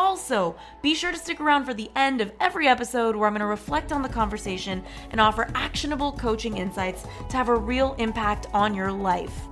Also, be sure to stick around for the end of every episode where I'm going to reflect on the conversation and offer actionable coaching insights to have a real impact on your life.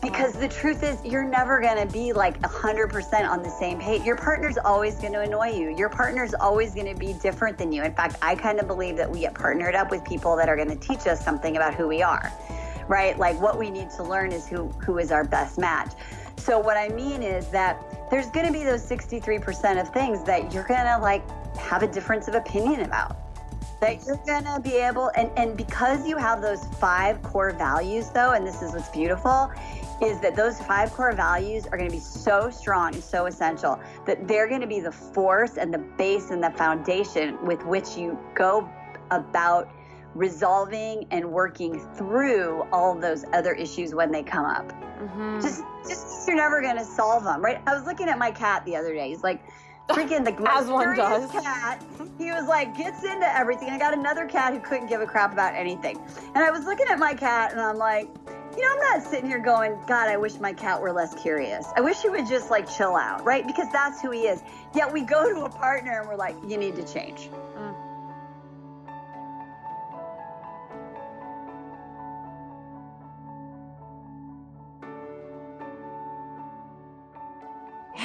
Because the truth is you're never going to be like 100% on the same page. Your partner's always going to annoy you. Your partner's always going to be different than you. In fact i kind of believe that we get partnered up with people that are going to teach us something about who we are right? Like what we need to learn is who who is our best match. So what i mean is that there's going to be those 63% of things that you're going to like have a difference of opinion about. That you're gonna be able and and because you have those five core values though and this is what's beautiful is that those five core values are going to be so strong and so essential that they're going to be the force and the base and the foundation with which you go about resolving and working through all those other issues when they come up. Mm-hmm. Just, just you're never going to solve them, right? I was looking at my cat the other day. He's like, freaking the as one does cat. He was like gets into everything. I got another cat who couldn't give a crap about anything, and I was looking at my cat and I'm like, you know, I'm not sitting here going, God, I wish my cat were less curious. I wish he would just like chill out, right? Because that's who he is. Yet we go to a partner and we're like, you need to change.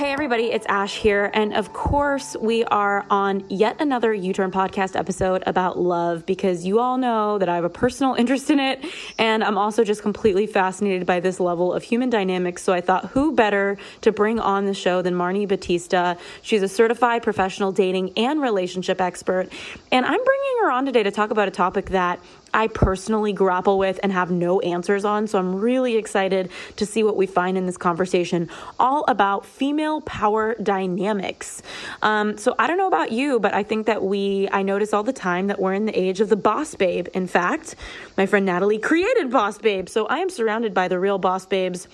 Hey, everybody, it's Ash here. And of course, we are on yet another U Turn podcast episode about love because you all know that I have a personal interest in it. And I'm also just completely fascinated by this level of human dynamics. So I thought, who better to bring on the show than Marni Battista? She's a certified professional dating and relationship expert. And I'm bringing her on today to talk about a topic that I personally grapple with and have no answers on. So I'm really excited to see what we find in this conversation, all about female power dynamics. Um, so I don't know about you, but I think that we, I notice all the time that we're in the age of the boss babe. In fact, my friend Natalie created Boss Babe. So I am surrounded by the real boss babes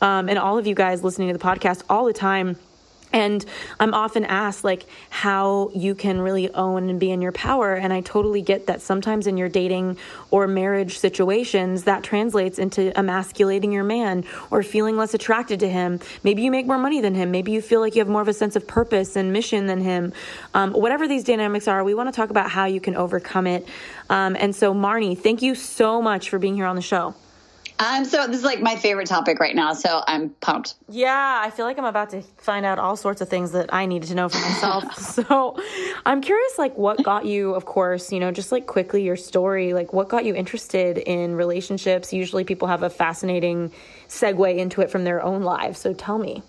um, and all of you guys listening to the podcast all the time and I'm often asked, like, how you can really own and be in your power. And I totally get that sometimes in your dating or marriage situations, that translates into emasculating your man or feeling less attracted to him. Maybe you make more money than him. Maybe you feel like you have more of a sense of purpose and mission than him. Um, whatever these dynamics are, we want to talk about how you can overcome it. Um, and so, Marni, thank you so much for being here on the show. I'm so this is like my favorite topic right now, so I'm pumped. Yeah, I feel like I'm about to find out all sorts of things that I needed to know for myself. so I'm curious like what got you, of course, you know, just like quickly your story, like what got you interested in relationships? Usually people have a fascinating segue into it from their own lives. So tell me.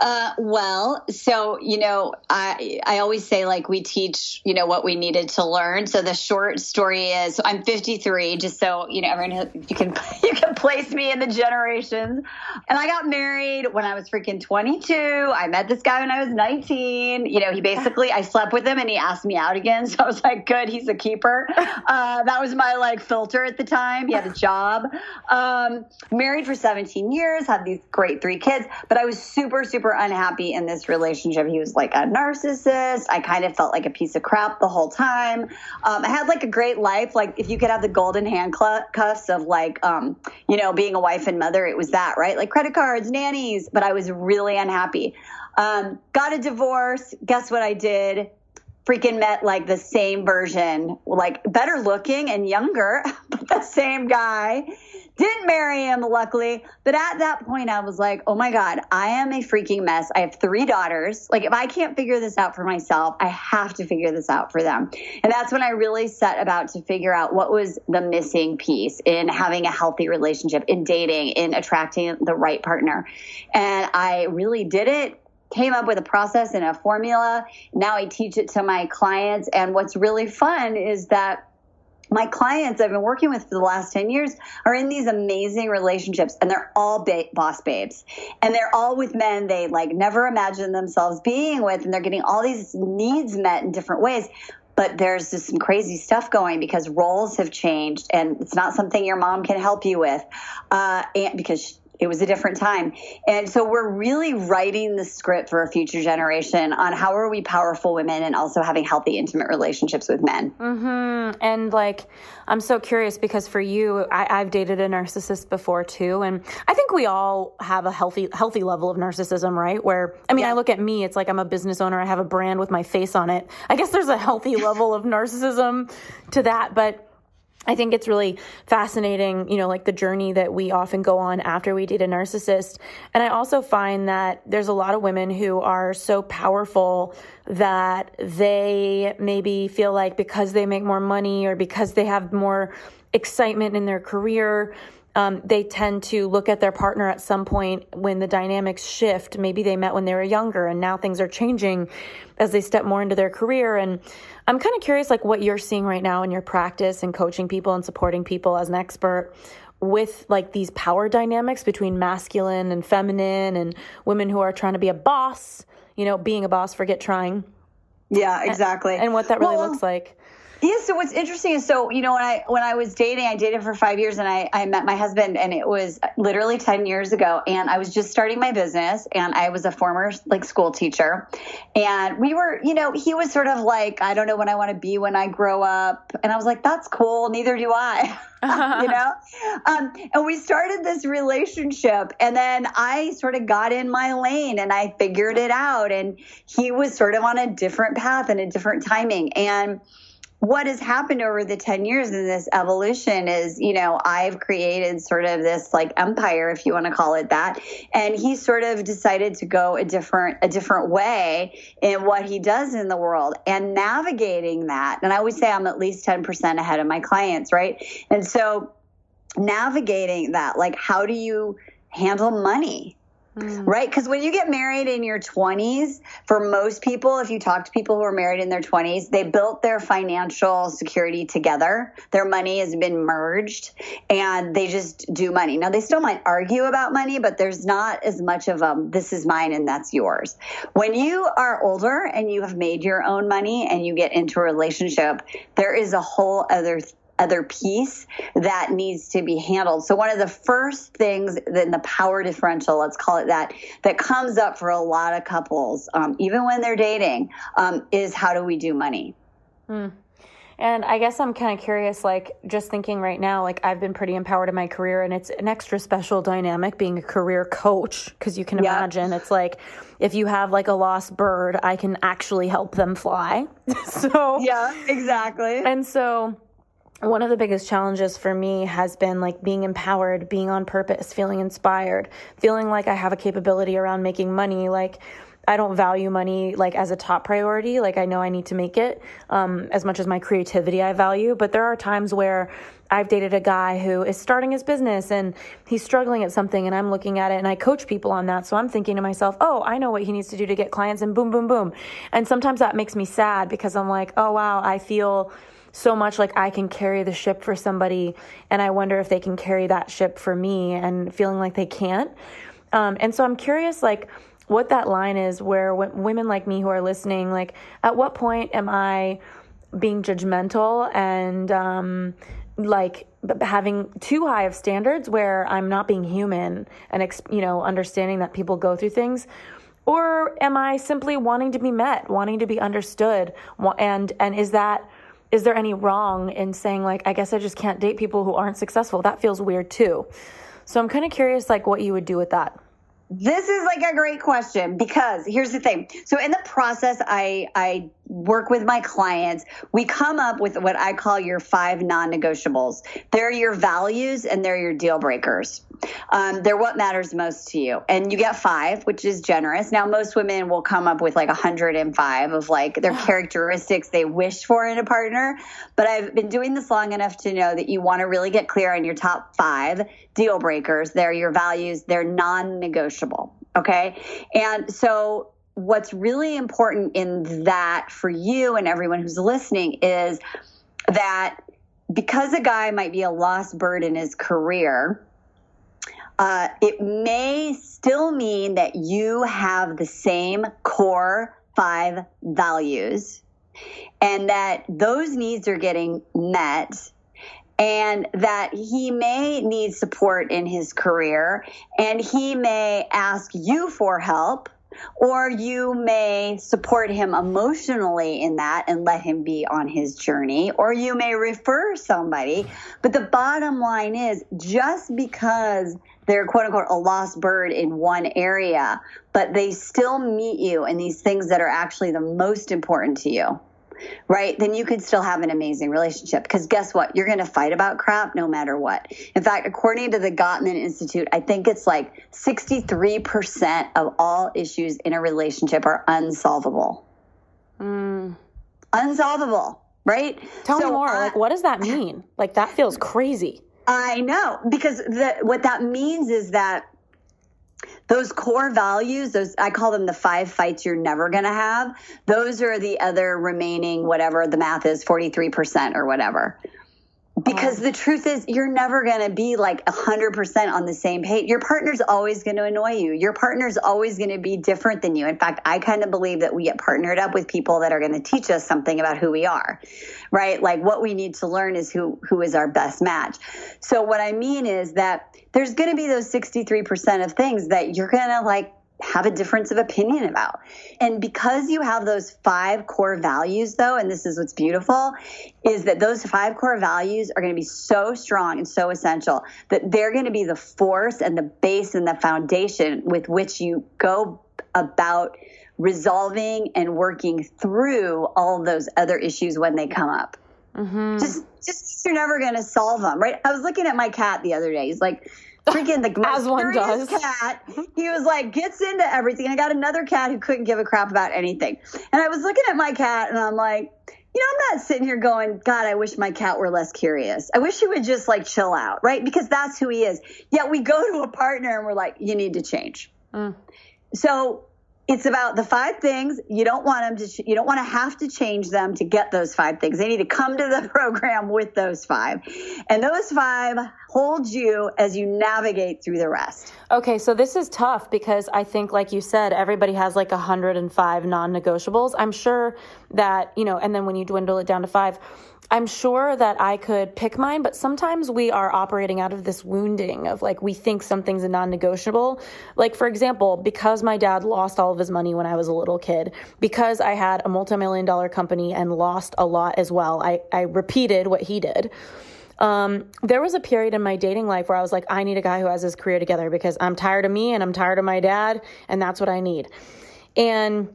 Uh, well, so you know, I I always say like we teach you know what we needed to learn. So the short story is, I'm 53, just so you know, everyone you can you can place me in the generations. And I got married when I was freaking 22. I met this guy when I was 19. You know, he basically I slept with him and he asked me out again. So I was like, good, he's a keeper. Uh, that was my like filter at the time. He had a job. Um, married for 17 years, had these great three kids, but I was super super, super unhappy in this relationship. He was like a narcissist. I kind of felt like a piece of crap the whole time. Um, I had like a great life. Like if you could have the golden handcuffs of like, um, you know, being a wife and mother, it was that, right? Like credit cards, nannies, but I was really unhappy. Um, got a divorce. Guess what I did? freaking met like the same version, like better looking and younger, but the same guy Didn't marry him, luckily. But at that point, I was like, oh my God, I am a freaking mess. I have three daughters. Like, if I can't figure this out for myself, I have to figure this out for them. And that's when I really set about to figure out what was the missing piece in having a healthy relationship, in dating, in attracting the right partner. And I really did it came up with a process and a formula. Now I teach it to my clients. And what's really fun is that my clients I've been working with for the last 10 years are in these amazing relationships and they're all ba- boss babes. And they're all with men they like never imagined themselves being with and they're getting all these needs met in different ways. But there's just some crazy stuff going because roles have changed and it's not something your mom can help you with uh, and because it was a different time. And so we're really writing the script for a future generation on how are we powerful women and also having healthy, intimate relationships with men. Mm-hmm. And like, I'm so curious because for you, I, have dated a narcissist before too. And I think we all have a healthy, healthy level of narcissism, right? Where, I mean, yeah. I look at me, it's like I'm a business owner. I have a brand with my face on it. I guess there's a healthy level of narcissism to that. But I think it's really fascinating, you know, like the journey that we often go on after we date a narcissist. And I also find that there's a lot of women who are so powerful that they maybe feel like because they make more money or because they have more excitement in their career, um, they tend to look at their partner at some point when the dynamics shift. Maybe they met when they were younger and now things are changing as they step more into their career. And I'm kind of curious, like what you're seeing right now in your practice and coaching people and supporting people as an expert with like these power dynamics between masculine and feminine and women who are trying to be a boss, you know, being a boss, forget trying. Yeah, exactly. And, and what that really well, looks like. Yeah, so what's interesting is so you know when I when I was dating, I dated for five years, and I I met my husband, and it was literally ten years ago, and I was just starting my business, and I was a former like school teacher, and we were you know he was sort of like I don't know when I want to be when I grow up, and I was like that's cool, neither do I. you know? Um, and we started this relationship and then i sort of got in my lane and i figured it out and he was sort of on a different path and a different timing. And what has happened over the 10 years in this evolution is, you know, I've created sort of this like empire, if you want to call it that. And he sort of decided to go a different, a different way in what he does in the world and navigating that. And I always say I'm at least 10% ahead of my clients, right? And so navigating that, like, how do you handle money? Mm. Right? Because when you get married in your 20s, for most people, if you talk to people who are married in their 20s, they built their financial security together. Their money has been merged and they just do money. Now, they still might argue about money, but there's not as much of a this is mine and that's yours. When you are older and you have made your own money and you get into a relationship, there is a whole other other piece that needs to be handled. So one of the first things in the power differential, let's call it that, that comes up for a lot of couples, um, even when they're dating, um, is how do we do money? Hmm. And I guess I'm kind of curious, like just thinking right now, like I've been pretty empowered in my career, and it's an extra special dynamic being a career coach because you can yep. imagine it's like if you have like a lost bird, I can actually help them fly. so yeah, exactly. And so one of the biggest challenges for me has been like being empowered, being on purpose, feeling inspired, feeling like I have a capability around making money. Like, I don't value money like as a top priority. Like I know I need to make it um, as much as my creativity I value. But there are times where I've dated a guy who is starting his business and he's struggling at something, and I'm looking at it and I coach people on that. So I'm thinking to myself, oh, I know what he needs to do to get clients, and boom, boom, boom. And sometimes that makes me sad because I'm like, oh wow, I feel so much like I can carry the ship for somebody, and I wonder if they can carry that ship for me, and feeling like they can't. Um, and so I'm curious, like, what that line is where women like me who are listening, like, at what point am I being judgmental and um, like having too high of standards where I'm not being human and you know understanding that people go through things or am I simply wanting to be met, wanting to be understood and and is that is there any wrong in saying like i guess i just can't date people who aren't successful? That feels weird too. So i'm kind of curious like what you would do with that. This is like a great question because here's the thing. So in the process i i work with my clients, we come up with what I call your five non negotiables. They're your values and they're your deal breakers. Um, they're what matters most to you. And you get five, which is generous. Now, most women will come up with like 105 of like their characteristics they wish for in a partner. But I've been doing this long enough to know that you want to really get clear on your top five deal breakers. They're your values, they're non negotiable. Okay. And so what's really important in that for you and everyone who's listening is that because a guy might be a lost bird in his career, uh, it may still mean that you have the same core five values and that those needs are getting met and that he may need support in his career and he may ask you for help or you may support him emotionally in that and let him be on his journey, or you may refer somebody. But the bottom line is just because they're quote unquote a lost bird in one area, but they still meet you in these things that are actually the most important to you right? Then you could still have an amazing relationship. Because guess what? You're going to fight about crap no matter what. In fact, according to the Gottman Institute, I think it's like 63% of all issues in a relationship are unsolvable. Mm. Unsolvable, right? Tell so, me more. Uh, like, what does that mean? Like, that feels crazy. I know because the, what that means is that those core values those i call them the five fights you're never going to have those are the other remaining whatever the math is 43% or whatever. Because uh-huh. the truth is you're never going to be like 100% on the same page. Your partner's always going to annoy you. Your partner's always going to be different than you. In fact i kind of believe that we get partnered up with people that are going to teach us something about who we are right? Like what we need to learn is who who is our best match. So what i mean is that there's going to be those 63% of things that you're going to like have a difference of opinion about. And because you have those five core values, though, and this is what's beautiful, is that those five core values are going to be so strong and so essential that they're going to be the force and the base and the foundation with which you go about resolving and working through all those other issues when they come up. Mm-hmm. Just, just you're never going to solve them, right? I was looking at my cat the other day. He's like, freaking the as one does cat. He was like gets into everything. I got another cat who couldn't give a crap about anything, and I was looking at my cat and I'm like. You know, I'm not sitting here going, God, I wish my cat were less curious. I wish he would just like chill out, right? Because that's who he is. Yet we go to a partner and we're like, you need to change. Mm. So it's about the five things. You don't want them to you don't want to have to change them to get those five things. They need to come to the program with those five. And those five hold you as you navigate through the rest. Okay so this is tough because i think like you said everybody has like 105 non-negotiables. I'm sure that you know and then when you dwindle it down to five I'm sure that I could pick mine, but sometimes we are operating out of this wounding of like we think something's a non negotiable. Like, for example, because my dad lost all of his money when I was a little kid, because I had a multi million dollar company and lost a lot as well, I, I repeated what he did. Um, there was a period in my dating life where I was like, I need a guy who has his career together because I'm tired of me and I'm tired of my dad, and that's what I need. And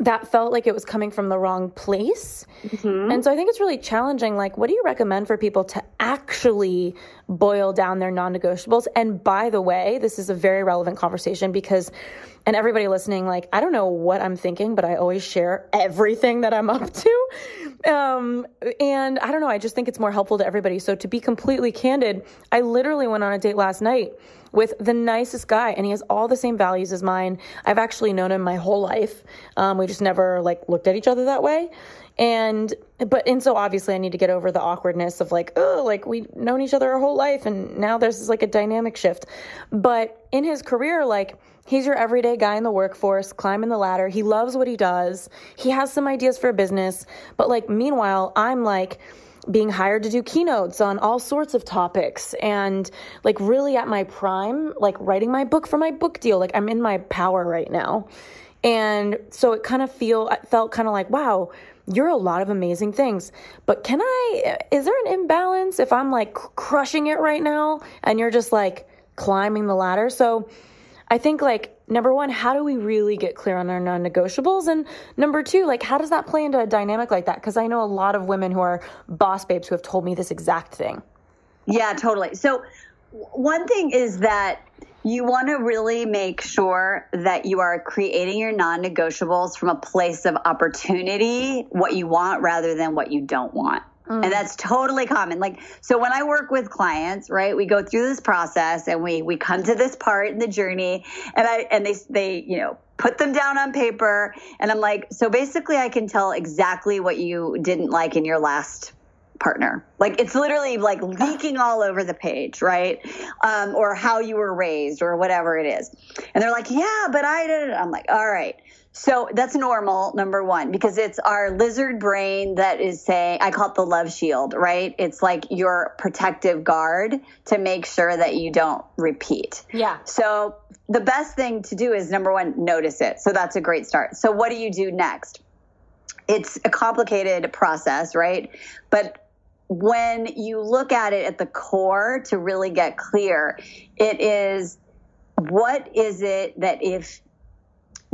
that felt like it was coming from the wrong place. Mm-hmm. And so I think it's really challenging. Like, what do you recommend for people to actually boil down their non negotiables? And by the way, this is a very relevant conversation because, and everybody listening, like, I don't know what I'm thinking, but I always share everything that I'm up to. Um, and I don't know, I just think it's more helpful to everybody. So to be completely candid, I literally went on a date last night with the nicest guy, and he has all the same values as mine. I've actually known him my whole life. Um, we just never like looked at each other that way. And but and so obviously I need to get over the awkwardness of like, oh, like we've known each other our whole life and now there's like a dynamic shift. But in his career, like he's your everyday guy in the workforce, climbing the ladder. He loves what he does. He has some ideas for a business. But like meanwhile, I'm like being hired to do keynotes on all sorts of topics and like really at my prime, like writing my book for my book deal. Like I'm in my power right now. And so it kind of feel felt kind of like, wow, you're a lot of amazing things. But can I is there an imbalance if I'm like crushing it right now and you're just like climbing the ladder? So I think like number one, how do we really get clear on our non-negotiables? And number two, like how does that play into a dynamic like that? Because I know a lot of women who are boss babes who have told me this exact thing. Yeah, totally. So one thing is that you want to really make sure that you are creating your non negotiables from a place of opportunity, what you want rather than what you don't want. Mm. And that's totally common. Like, so when I work with clients, right, we go through this process and we, we come to this part in the journey and I, and they, they, you know, put them down on paper. And I'm like, so basically I can tell exactly what you didn't like in your last partner. Like it's literally like leaking all over the page, right? Um, or how you were raised or whatever it is. And they're like, yeah, but I did it. I'm like, all right. So that's normal, number one, because it's our lizard brain that is saying, I call it the love shield, right? It's like your protective guard to make sure that you don't repeat. Yeah. So the best thing to do is number one, notice it. So that's a great start. So what do you do next? It's a complicated process, right? But when you look at it at the core to really get clear, it is what is it that if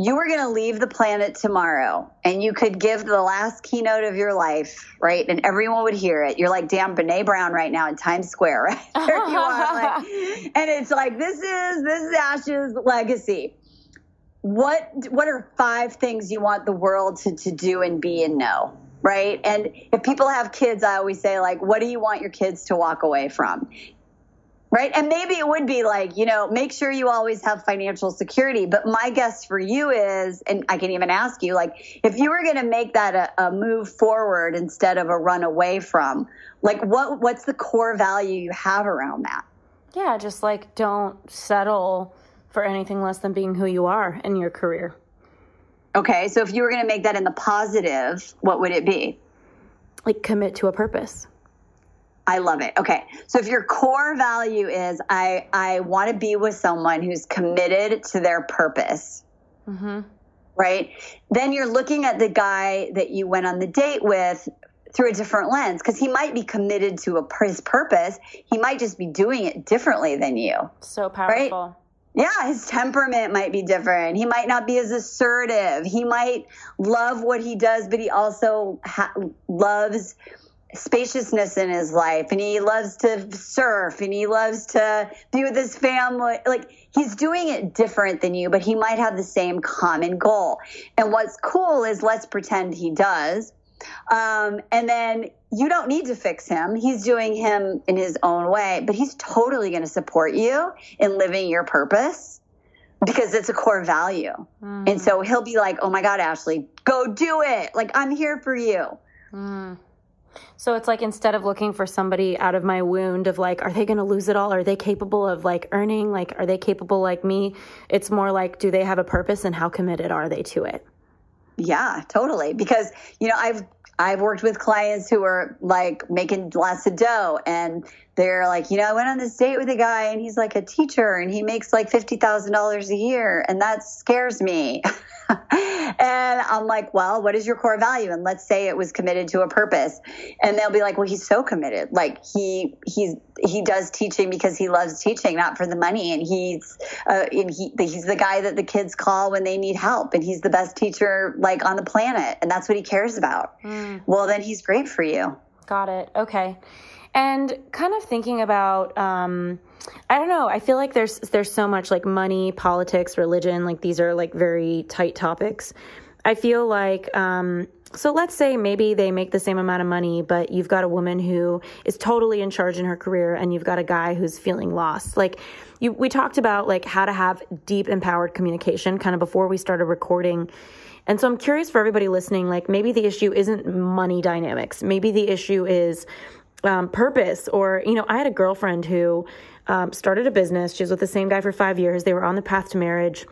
you were going to leave the planet tomorrow and you could give the last keynote of your life, right? And everyone would hear it. You're like, damn, Brene Brown right now in Times Square, right? there you are. Like, and it's like, this is, this is Ash's legacy. What, what are five things you want the world to, to do and be and know? right? And if people have kids, I always say, like, what do you want your kids to walk away from? Right. And maybe it would be like, you know, make sure you always have financial security. But my guess for you is, and I can even ask you, like, if you were going to make that a, a move forward instead of a run away from, like, what what's the core value you have around that? Yeah, just like don't settle for anything less than being who you are in your career. Okay, so if you were going to make that in the positive, what would it be? Like commit to a purpose. I love it. Okay. So if your core value is I I want to be with someone who's committed to their purpose. Mm-hmm. Right? Then you're looking at the guy that you went on the date with through a different lens because he might be committed to a his purpose. He might just be doing it differently than you. So powerful. Right? Yeah, his temperament might be different. He might not be as assertive. He might love what he does, but he also ha- loves spaciousness in his life and he loves to surf and he loves to be with his family. Like he's doing it different than you, but he might have the same common goal. And what's cool is let's pretend he does. Um, and then you don't need to fix him. He's doing him in his own way, but he's totally going to support you in living your purpose because it's a core value. Mm. And so he'll be like, oh my God, Ashley, go do it. Like, I'm here for you. Mm. So it's like instead of looking for somebody out of my wound of like, are they going to lose it all? Are they capable of like earning? Like, are they capable like me? It's more like, do they have a purpose and how committed are they to it? Yeah, totally. Because, you know, I've I've worked with clients who are like making lots of dough and they're like, you know, I went on this date with a guy and he's like a teacher and he makes like $50,000 a year and that scares me. and I'm like, well, what is your core value? And let's say it was committed to a purpose. And they'll be like, well, he's so committed. Like he, he's, he does teaching because he loves teaching, not for the money. And he's, uh, and he, he's the guy that the kids call when they need help. And he's the best teacher like on the planet. And that's what he cares about. Mm. Well, then he's great for you. Got it. Okay. And kind of thinking about, um, I don't know. I feel like there's there's so much like money, politics, religion. Like these are like very tight topics. I feel like um, so let's say maybe they make the same amount of money, but you've got a woman who is totally in charge in her career, and you've got a guy who's feeling lost. Like you, we talked about like how to have deep empowered communication kind of before we started recording. And so I'm curious for everybody listening, like maybe the issue isn't money dynamics. Maybe the issue is um, purpose. Or, you know, I had a girlfriend who um, started a business. She was with the same guy for five years. They were on the path to marriage.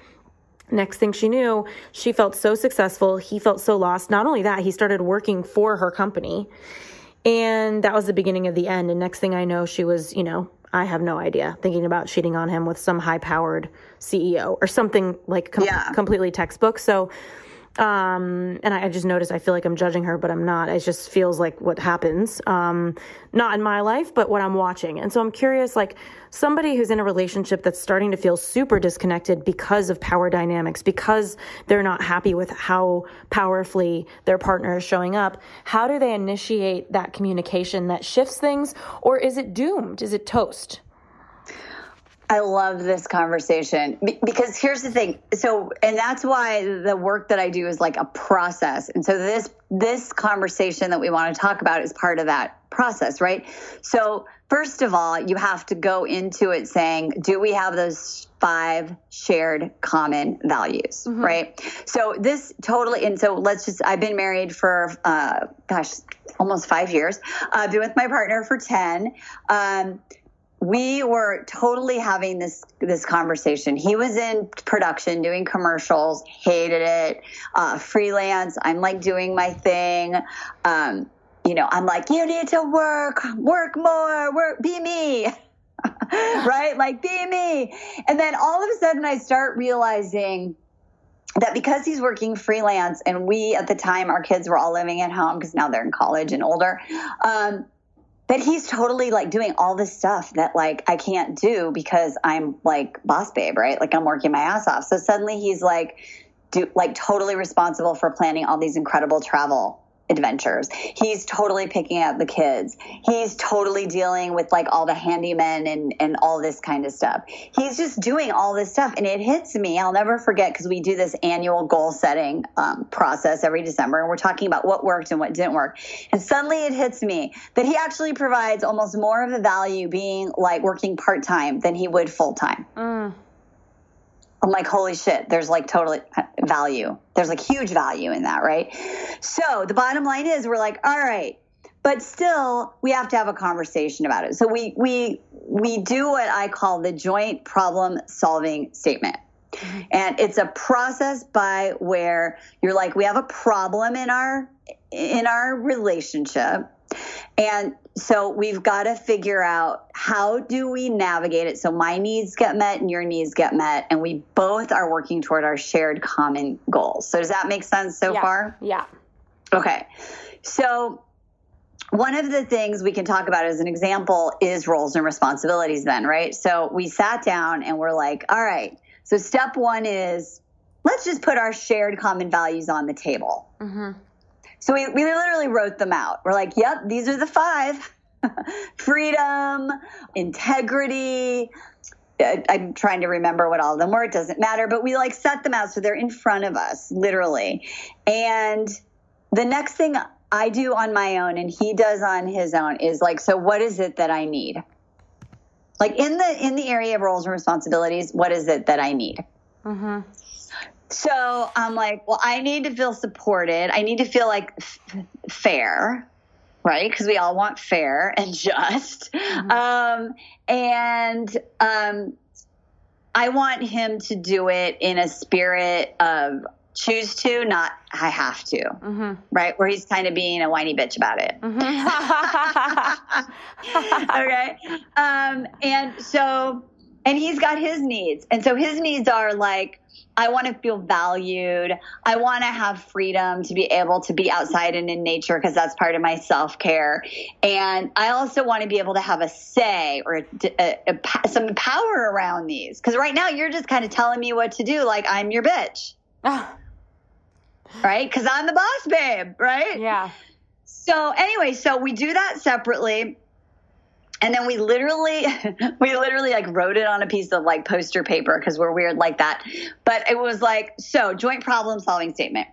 Next thing she knew, she felt so successful. He felt so lost. Not only that, he started working for her company. And that was the beginning of the end. And next thing I know, she was, you know, I have no idea, thinking about cheating on him with some high powered CEO or something like com- yeah. completely textbook. So, Um, and I, I just noticed I feel like I'm judging her, but I'm not. It just feels like what happens. Um, not in my life, but what I'm watching. And so I'm curious, like somebody who's in a relationship that's starting to feel super disconnected because of power dynamics, because they're not happy with how powerfully their partner is showing up. How do they initiate that communication that shifts things, or is it doomed? Is it toast? I love this conversation because here's the thing. So, and that's why the work that I do is like a process. And so this this conversation that we want to talk about is part of that process, right? So, first of all, you have to go into it saying, do we have those five shared common values, mm-hmm. right? So, this totally and so let's just I've been married for uh gosh, almost 5 years. I've been with my partner for 10. Um we were totally having this this conversation. He was in production doing commercials, hated it. Uh, freelance, I'm like doing my thing. Um, you know, I'm like, you need to work, work more, work, be me. right? Like, be me. And then all of a sudden, I start realizing that because he's working freelance and we at the time our kids were all living at home because now they're in college and older um, that he's totally like doing all this stuff that like I can't do because I'm like boss babe, right? Like I'm working my ass off. So suddenly he's like do like totally responsible for planning all these incredible travel adventures. He's totally picking up the kids. He's totally dealing with like all the handymen and and all this kind of stuff. He's just doing all this stuff, and it hits me. I'll never forget because we do this annual goal setting um, process every December, and we're talking about what worked and what didn't work. And suddenly it hits me that he actually provides almost more of a value being like working part time than he would full time. Mm. I'm like, holy shit, there's like totally uh, value. There's like huge value in that, right? So the bottom line is we're like, all right, but still we have to have a conversation about it. So we we we do what I call the joint problem solving statement. Mm-hmm. And it's a process by where you're like, we have a problem in our in our relationship and so we've got to figure out how do we navigate it so my needs get met and your needs get met and we both are working toward our shared common goals. So does that make sense so yeah. far? Yeah. Okay. So one of the things we can talk about as an example is roles and responsibilities then, right? So we sat down and we're like, all right. So step 1 is let's just put our shared common values on the table. hmm so we, we literally wrote them out. We're like, yep, these are the five freedom, integrity. I'm trying to remember what all of them were. It doesn't matter, but we like set them out so they're in front of us, literally. And the next thing I do on my own and he does on his own is like, so what is it that I need? Like in the in the area of roles and responsibilities, what is it that I need? Mm-hmm. So I'm like, well, I need to feel supported. I need to feel like f- fair, right? Because we all want fair and just. Mm-hmm. Um, and um, I want him to do it in a spirit of choose to, not I have to, mm-hmm. right? Where he's kind of being a whiny bitch about it. Mm-hmm. okay. Um, and so, and he's got his needs. And so his needs are like, I want to feel valued. I want to have freedom to be able to be outside and in nature because that's part of my self care. And I also want to be able to have a say or a, a, a, some power around these. Because right now you're just kind of telling me what to do, like I'm your bitch. right? Because I'm the boss babe, right? Yeah. So, anyway, so we do that separately and then we literally we literally like wrote it on a piece of like poster paper because we're weird like that. But it was like so joint problem solving statement.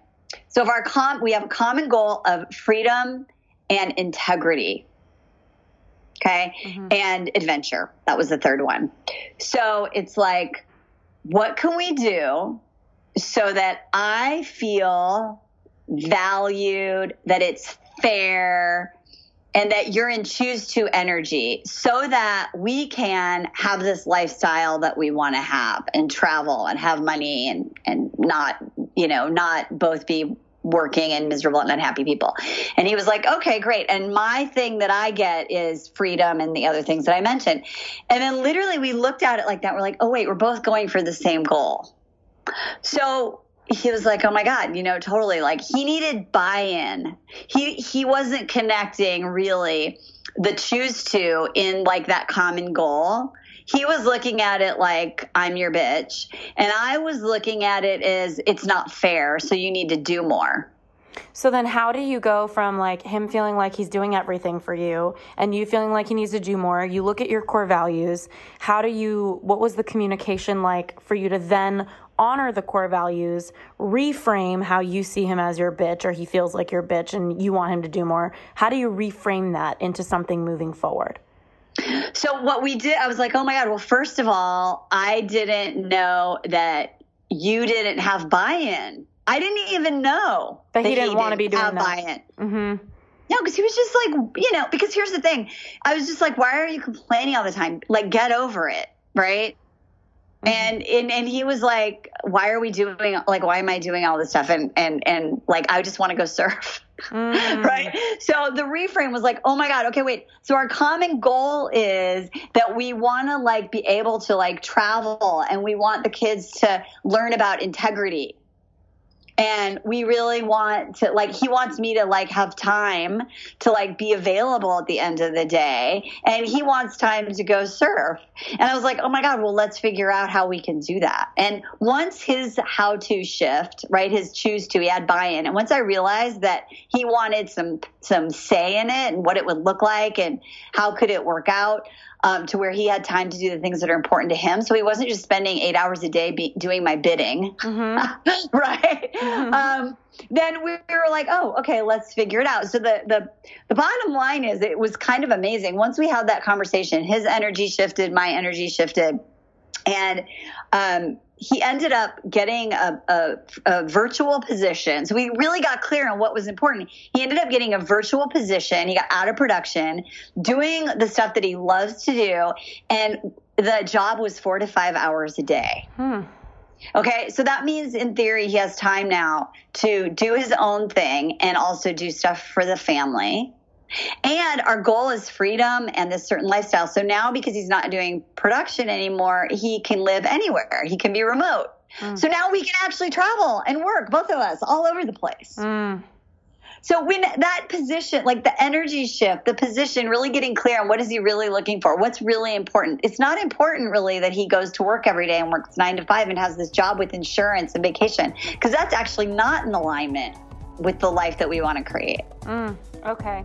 So if our com we have a common goal of freedom and integrity. Okay? Mm-hmm. and adventure. That was the third one. So it's like what can we do so that i feel valued that it's fair and that you're in choose to energy so that we can have this lifestyle that we want to have and travel and have money and, and not, you know, not both be working and miserable and unhappy people. And he was like, okay, great. And my thing that I get is freedom and the other things that I mentioned. And then literally we looked at it like that. We're like, oh, wait, we're both going for the same goal. So he was like, "Oh my god, you know, totally." Like he needed buy-in. He he wasn't connecting really the choose to in like that common goal. He was looking at it like I'm your bitch, and I was looking at it as it's not fair, so you need to do more. So then how do you go from like him feeling like he's doing everything for you and you feeling like he needs to do more? You look at your core values. How do you what was the communication like for you to then honor the core values, reframe how you see him as your bitch or he feels like your bitch and you want him to do more. How do you reframe that into something moving forward? So what we did, I was like, oh my God, well, first of all, I didn't know that you didn't have buy-in. I didn't even know that he didn't want to be doing that. buy-in. Mm-hmm. No, because he was just like, you know, because here's the thing. I was just like, why are you complaining all the time? Like, get over it, right? Mm-hmm. And, and and he was like, "Why are we doing like why am I doing all this stuff?" And and and like I just want to go surf. Mm. right? So the reframe was like, "Oh my god, okay, wait. So our common goal is that we want to like be able to like travel and we want the kids to learn about integrity and we really want to like he wants me to like have time to like be available at the end of the day. And he wants time to go surf. And i was like oh my god well let's figure out how we can do that. And once his how to shift right his choose to he had buy-in. And once i realized that he wanted some some say in it and what it would look like and how could it work out um, to where he had time to do the things that are important to him. So he wasn't just spending eight hours a day be, doing my bidding, mm-hmm. right? Mm-hmm. Um, then we were like, oh, okay, let's figure it out. So the the the bottom line is, it was kind of amazing. Once we had that conversation, his energy shifted, my energy shifted, and um, he ended up getting a, a, a, virtual position. So we really got clear on what was important. He ended up getting a virtual position. He got out of production, doing the stuff that he loves to do. And the job was four to five hours a day. Hmm. Okay, so that means in theory he has time now to do his own thing and also do stuff for the family. And our goal is freedom and this certain lifestyle. So now, because he's not doing production anymore, he can live anywhere. He can be remote. Mm. So now we can actually travel and work, both of us, all over the place. Mm. So when that position, like the energy shift, the position, really getting clear on what is he really looking for, what's really important. It's not important really that he goes to work every day and works nine to five and has this job with insurance and vacation, because that's actually not in alignment with the life that we want to create. Mm, okay.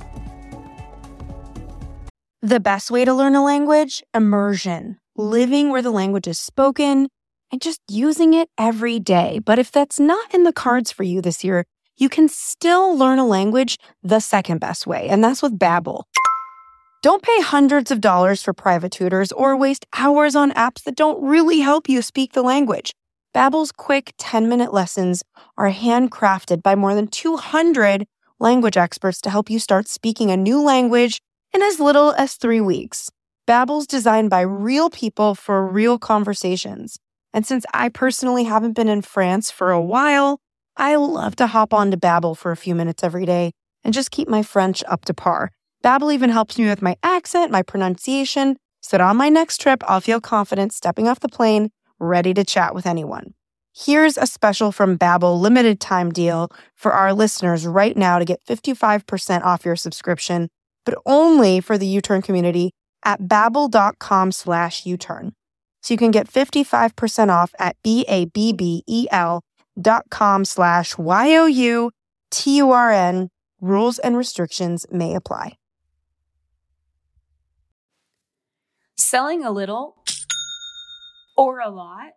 The best way to learn a language? Immersion. Living where the language is spoken and just using it every day. But if that's not in the cards for you this year, you can still learn a language the second best way, and that's with Babbel. Don't pay hundreds of dollars for private tutors or waste hours on apps that don't really help you speak the language. Babbel's quick 10-minute lessons are handcrafted by more than 200 language experts to help you start speaking a new language in as little as three weeks. Babbel's designed by real people for real conversations. And since I personally haven't been in France for a while, I love to hop on to Babbel for a few minutes every day and just keep my French up to par. Babbel even helps me with my accent, my pronunciation, so that on my next trip, I'll feel confident stepping off the plane, ready to chat with anyone. Here's a special from Babbel limited time deal for our listeners right now to get 55% off your subscription but only for the U-Turn community at babbel.com slash U-Turn. So you can get 55% off at B-A-B-B-E-L dot com slash Y-O-U-T-U-R-N. Rules and restrictions may apply. Selling a little or a lot?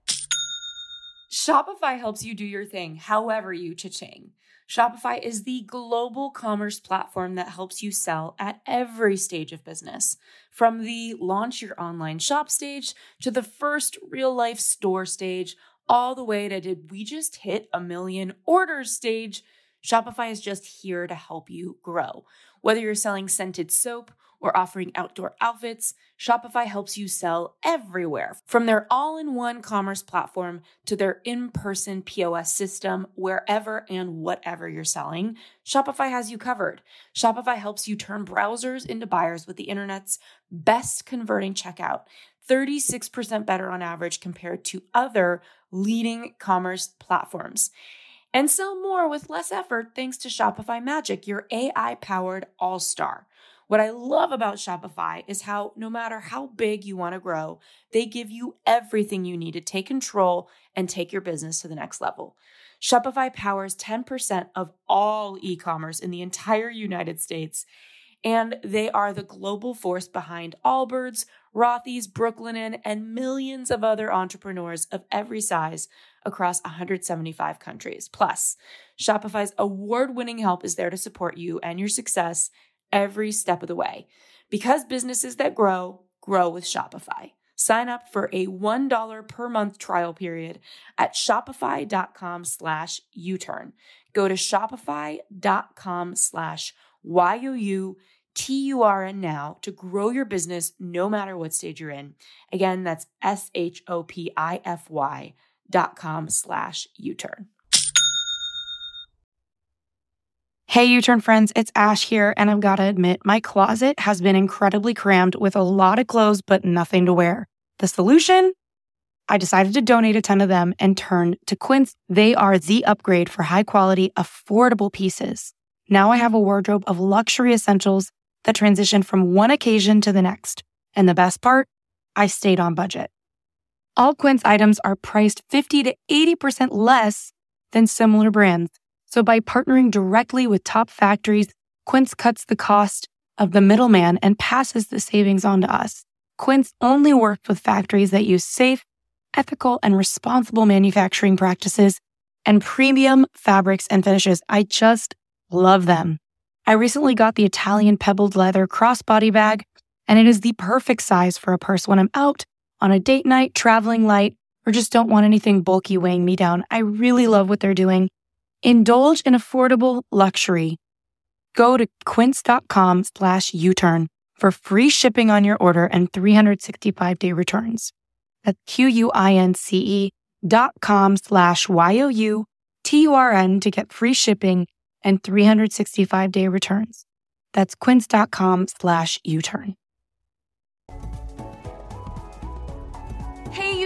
Shopify helps you do your thing however you cha-ching. Shopify is the global commerce platform that helps you sell at every stage of business. From the launch your online shop stage to the first real life store stage, all the way to did we just hit a million orders stage? Shopify is just here to help you grow. Whether you're selling scented soap, or offering outdoor outfits, Shopify helps you sell everywhere. From their all in one commerce platform to their in person POS system, wherever and whatever you're selling, Shopify has you covered. Shopify helps you turn browsers into buyers with the internet's best converting checkout. 36% better on average compared to other leading commerce platforms. And sell more with less effort thanks to Shopify Magic, your AI powered all star. What I love about Shopify is how no matter how big you want to grow, they give you everything you need to take control and take your business to the next level. Shopify powers 10% of all e commerce in the entire United States, and they are the global force behind Allbirds, Rothy's, Brooklinen, and millions of other entrepreneurs of every size across 175 countries. Plus, Shopify's award winning help is there to support you and your success every step of the way. Because businesses that grow, grow with Shopify. Sign up for a $1 per month trial period at shopify.com slash U-turn. Go to shopify.com slash Y-O-U-T-U-R-N now to grow your business no matter what stage you're in. Again, that's S-H-O-P-I-F-Y dot com slash U-turn. Hey, U Turn friends, it's Ash here, and I've got to admit, my closet has been incredibly crammed with a lot of clothes, but nothing to wear. The solution? I decided to donate a ton of them and turn to Quince. They are the upgrade for high quality, affordable pieces. Now I have a wardrobe of luxury essentials that transition from one occasion to the next. And the best part? I stayed on budget. All Quince items are priced 50 to 80% less than similar brands. So by partnering directly with top factories, Quince cuts the cost of the middleman and passes the savings on to us. Quince only works with factories that use safe, ethical, and responsible manufacturing practices and premium fabrics and finishes. I just love them. I recently got the Italian pebbled leather crossbody bag, and it is the perfect size for a purse when I'm out on a date night, traveling light, or just don't want anything bulky weighing me down. I really love what they're doing Indulge in affordable luxury. Go to quince.com slash U-turn for free shipping on your order and 365 day returns. That's Q-U-I-N-C-E dot com slash Y-O-U-T-U-R-N to get free shipping and 365 day returns. That's quince.com slash uturn.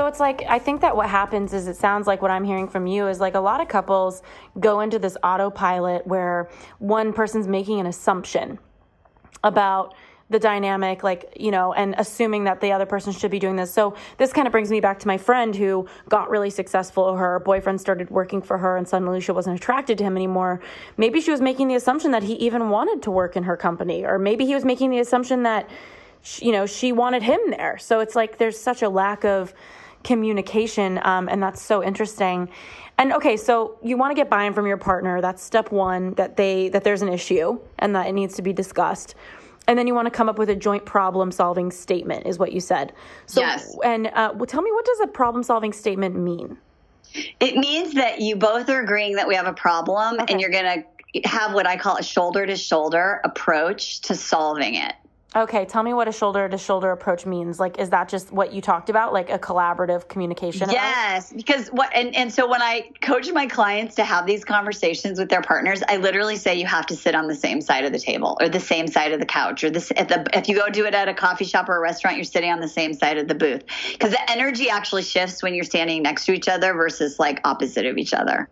So it's like, I think that what happens is it sounds like what I'm hearing from you is like a lot of couples go into this autopilot where one person's making an assumption about the dynamic, like, you know, and assuming that the other person should be doing this. So this kind of brings me back to my friend who got really successful. Her boyfriend started working for her and suddenly she wasn't attracted to him anymore. Maybe she was making the assumption that he even wanted to work in her company, or maybe he was making the assumption that, you know, she wanted him there. So it's like there's such a lack of, communication um, and that's so interesting and okay so you want to get buy-in from your partner that's step one that they that there's an issue and that it needs to be discussed and then you want to come up with a joint problem solving statement is what you said so Yes. and uh, well, tell me what does a problem solving statement mean It means that you both are agreeing that we have a problem Okay. and you're going to have what I call a shoulder to shoulder approach to solving it. Okay tell me what a shoulder to shoulder approach means like is that just what you talked about like a collaborative communication about? Yes, because what and, and so when I coach my clients to have these conversations with their partners, I literally say you have to sit on the same side of the table or the same side of the couch or this at the if you go do it at a coffee shop or a restaurant, you're sitting on the same side of the booth because the energy actually shifts when you're standing next to each other versus like opposite of each other.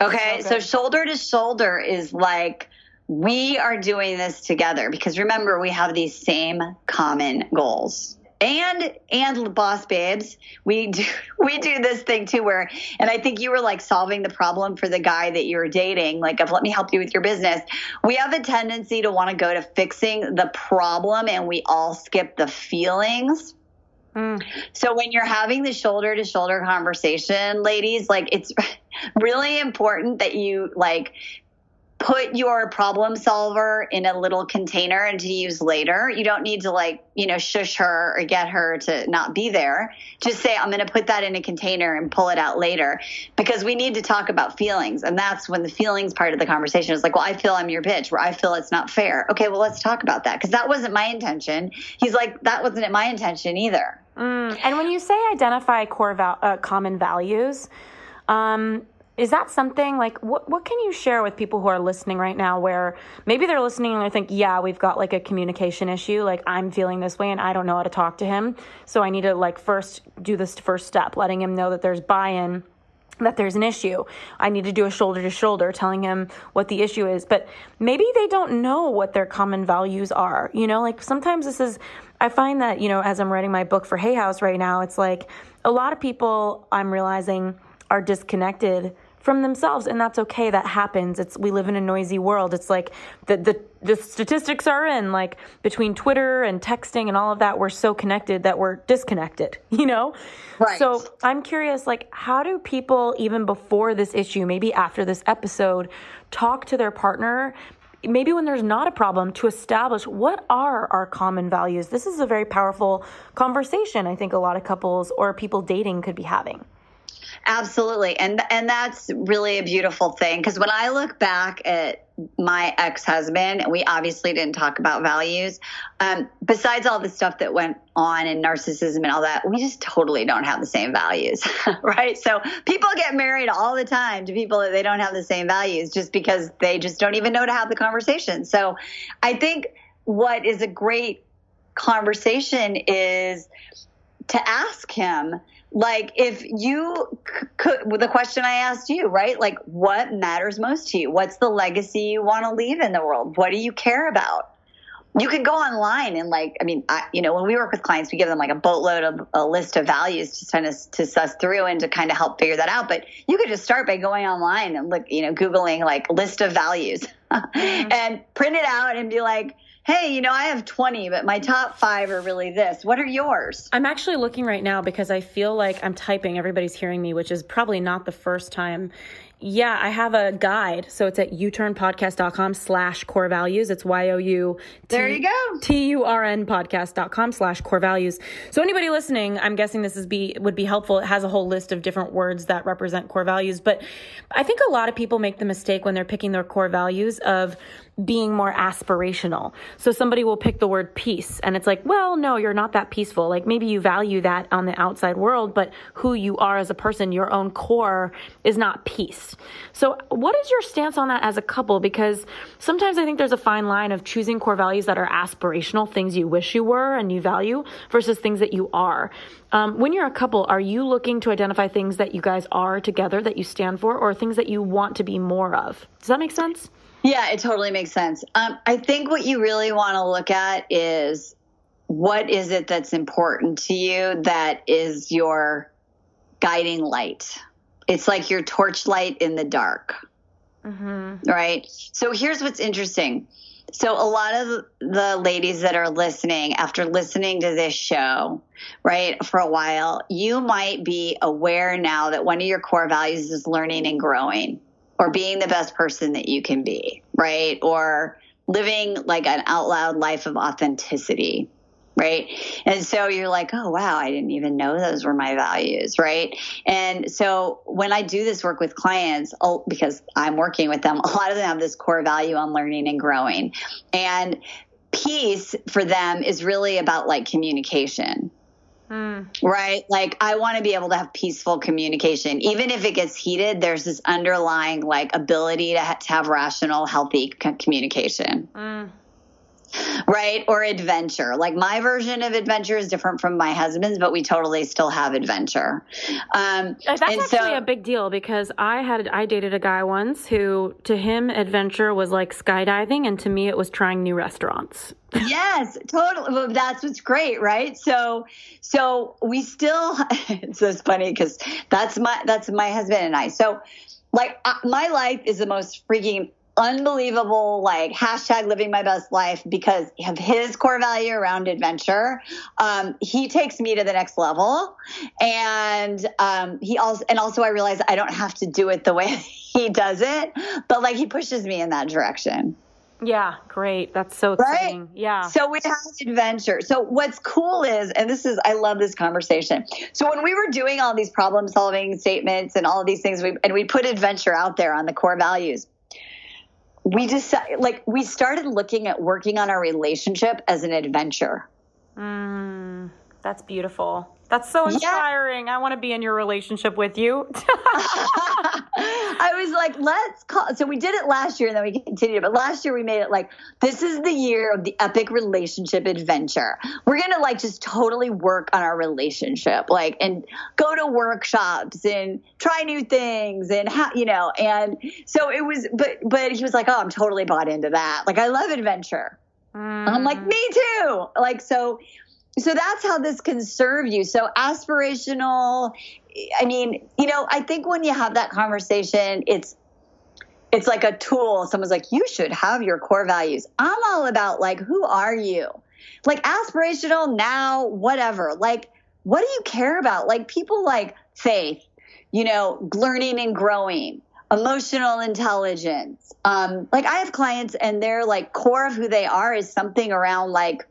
Okay, So so shoulder to shoulder is like we are doing this together because remember we have these same common goals. And and boss babes we do we do this thing too where and i think you were like solving the problem for the guy that you're dating like of let me help you with your business. We have a tendency to want to go to fixing the problem and we all skip the feelings. Mm. so when you're having the shoulder to shoulder conversation, ladies, like it's really important that you like put your problem solver in a little container and to use later. You don't need to like, you know, shush her or get her to not be there. Just say, I'm going to put that in a container and pull it out later because we need to talk about feelings. And that's when the feelings part of the conversation is like, well, I feel I'm your bitch where I feel it's not fair. Okay, well, let's talk about that because that wasn't my intention. He's like, that wasn't my intention either. Mm. And when you say identify core val- uh, common values, um, is that something like what what can you share with people who are listening right now where maybe they're listening and they think yeah we've got like a communication issue like i'm feeling this way and i don't know how to talk to him so i need to like first do this first step letting him know that there's buy-in that there's an issue. I need to do a shoulder to shoulder telling him what the issue is. But maybe they don't know what their common values are. You know, like sometimes this is, I find that, you know, as I'm writing my book for Hay House right now, it's like a lot of people I'm realizing are disconnected from themselves and that's okay that happens. It's we live in a noisy world. It's like the the the statistics are in like between twitter and texting and all of that we're so connected that we're disconnected you know? Right. So i'm curious like how do people even before this issue maybe after this episode talk to their partner maybe when there's not a problem to establish what are our common values? This is a very powerful conversation i think a lot of couples or people dating could be having Absolutely. And and that's really a beautiful thing because when I look back at my ex-husband, we obviously didn't talk about values. Um, besides all the stuff that went on and narcissism and all that, we just totally don't have the same values, right? So people get married all the time to people that they don't have the same values just because they just don't even know to have the conversation. So I think what is a great conversation is to ask him like if you could the question i asked you right? Like what matters most to you? What's the legacy you want to leave in the world? What do you care about? You can go online and like i mean I, you know when we work with clients we give them like a boatload of a list of values to kind of to suss through and to kind of help figure that out. But you could just start by going online and look you know googling like list of values mm-hmm. and print it out and be like hey, you know, I have 20, but my top five are really this. What are yours? I'm actually looking right now because I feel like I'm typing. Everybody's hearing me, which is probably not the first time yeah, I have a guide. So it's at youturnpodcast.com slash core values. It's Y-O-U. There you go. T-U-R-N podcast.com slash core values. So anybody listening, I'm guessing this is be, would be helpful. It has a whole list of different words that represent core values. But I think a lot of people make the mistake when they're picking their core values of being more aspirational. So somebody will pick the word peace and it's like, well, no, you're not that peaceful. Like maybe you value that on the outside world, but who you are as a person, your own core is not peace. So, what is your stance on that as a couple? Because sometimes I think there's a fine line of choosing core values that are aspirational, things you wish you were and you value, versus things that you are. Um, when you're a couple, are you looking to identify things that you guys are together that you stand for, or things that you want to be more of? Does that make sense? Yeah, it totally makes sense. Um, I think what you really want to look at is what is it that's important to you that is your guiding light it's like your torchlight in the dark. Mm-hmm. Right. So here's what's interesting. So a lot of the ladies that are listening after listening to this show, right, for a while, you might be aware now that one of your core values is learning and growing or being the best person that you can be, right? Or living like an out loud life of authenticity right? And so you're like, oh, wow, I didn't even know those were my values, right? And so when I do this work with clients, because I'm working with them, a lot of them have this core value on learning and growing. And peace for them is really about like communication. Mm. Right? Like, I want to be able to have peaceful communication. Even if it gets heated, there's this underlying like ability to, ha- to have rational, healthy c- communication. Mm right? Or adventure. Like my version of adventure is different from my husband's, but we totally still have adventure. Um, That's actually so, a big deal because I had I dated a guy once who to him adventure was like skydiving, and to me it was trying new restaurants. yes, totally. Well, that's what's great, right? So, so we still. it's just funny because that's my that's my husband and I. So, like uh, my life is the most freaking unbelievable like hashtag living my best life because of his core value around adventure um, he takes me to the next level and um, he also and also i realize i don't have to do it the way he does it but like he pushes me in that direction yeah, great. That's so exciting. Right? Yeah. So we have adventure. So what's cool is, and this is, I love this conversation. So when we were doing all these problem solving statements and all of these things, we, and we put adventure out there on the core values, we decided, like, we started looking at working on our relationship as an adventure. Mm, that's beautiful. That's so inspiring. Yeah. I want to be in your relationship with you. I was like, let's call. So we did it last year and then we continued. But last year we made it like, this is the year of the epic relationship adventure. We're going to like just totally work on our relationship, like, and go to workshops and try new things and, ha- you know, and so it was, but, but he was like, oh, I'm totally bought into that. Like, I love adventure. Mm. I'm like, me too. Like, so so that's how this can serve you. So aspirational, I mean, you know, I think when you have that conversation, it's it's like a tool. Someone's like, you should have your core values. I'm all about like, who are you? Like aspirational now, whatever. Like, what do you care about? Like people like faith, you know, learning and growing, emotional intelligence. Um, like I have clients and their like core of who they are is something around like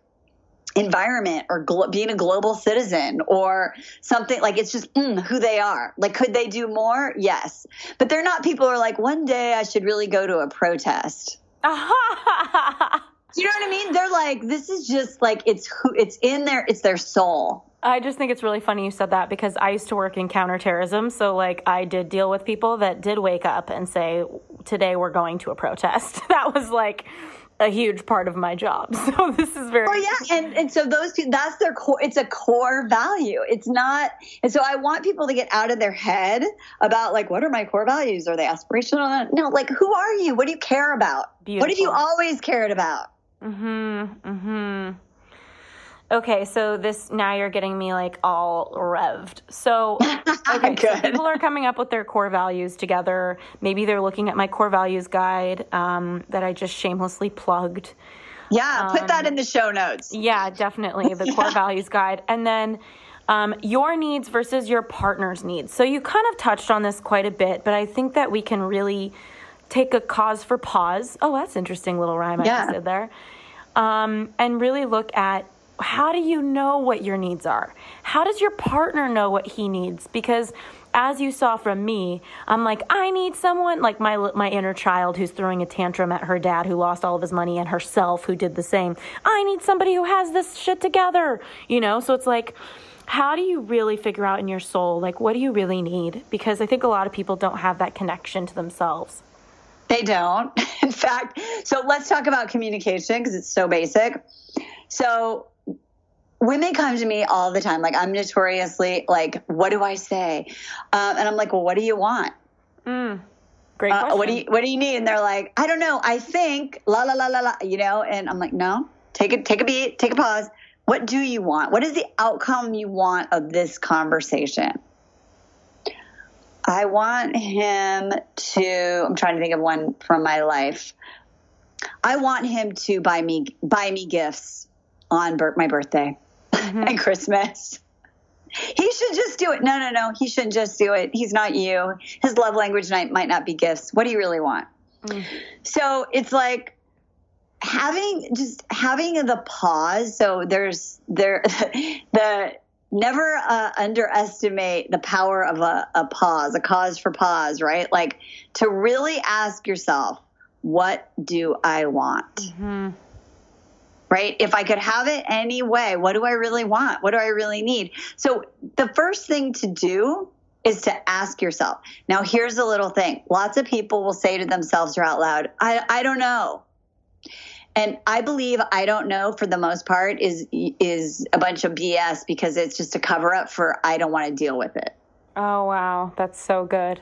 environment or glo- being a global citizen or something like it's just mm, who they are. Like could they do more? Yes. But they're not people who are like one day i should really go to a protest. You know what i mean? They're like this is just like it's who it's in their it's their soul. I just think it's really funny you said that because I used to work in counterterrorism. So, like, I did deal with people that did wake up and say, Today we're going to a protest. That was like, a huge part of my job. So this is very. Oh yeah, and and so those two, that's their core. It's a core value. It's not, and so I want people to get out of their head about like, what are my core values? Are they aspirational? No, like, who are you? What do you care about? Beautiful. What have you always cared about? Hmm. Hmm. Okay, so this now you're getting me like all revved. So, okay, so people are coming up with their core values together. Maybe they're looking at my core values guide um, that I just shamelessly plugged. Yeah, put that um, in the show notes. Yeah, definitely the core values guide, and then um, your needs versus your partner's needs. So you kind of touched on this quite a bit, but I think that we can really take a cause for pause. Oh, that's interesting little rhyme yeah. I just did there. Um, and really look at how do you know what your needs are? How does your partner know what he needs? Because as you saw from me, I'm like, I need someone like my my inner child who's throwing a tantrum at her dad who lost all of his money and herself who did the same. I need somebody who has this shit together, you know? So it's like how do you really figure out in your soul like what do you really need? Because I think a lot of people don't have that connection to themselves. They don't. In fact, so let's talk about communication because it's so basic. So women come to me all the time. Like I'm notoriously like, what do I say? Um, and I'm like, well, what do you want? Mm, great uh, what do you What do you need? And they're like, I don't know. I think la la la la la. You know. And I'm like, no. Take a take a beat. Take a pause. What do you want? What is the outcome you want of this conversation? I want him to. I'm trying to think of one from my life. I want him to buy me buy me gifts on my birthday mm-hmm. and Christmas. He should just do it. No, no, no. He shouldn't just do it. He's not you. His love language night might not be gifts. What do you really want? Mm. So it's like having just having the pause. So there's there the never uh, underestimate the power of a, a pause, a cause for pause, right? Like to really ask yourself, what do I want? Mm-hmm right? If I could have it any way, what do I really want? What do I really need? So the first thing to do is to ask yourself. Now, here's a little thing. Lots of people will say to themselves or out loud, I, I don't know. And I believe I don't know for the most part is is a bunch of BS because it's just a cover up for I don't want to deal with it. Oh wow, that's so good.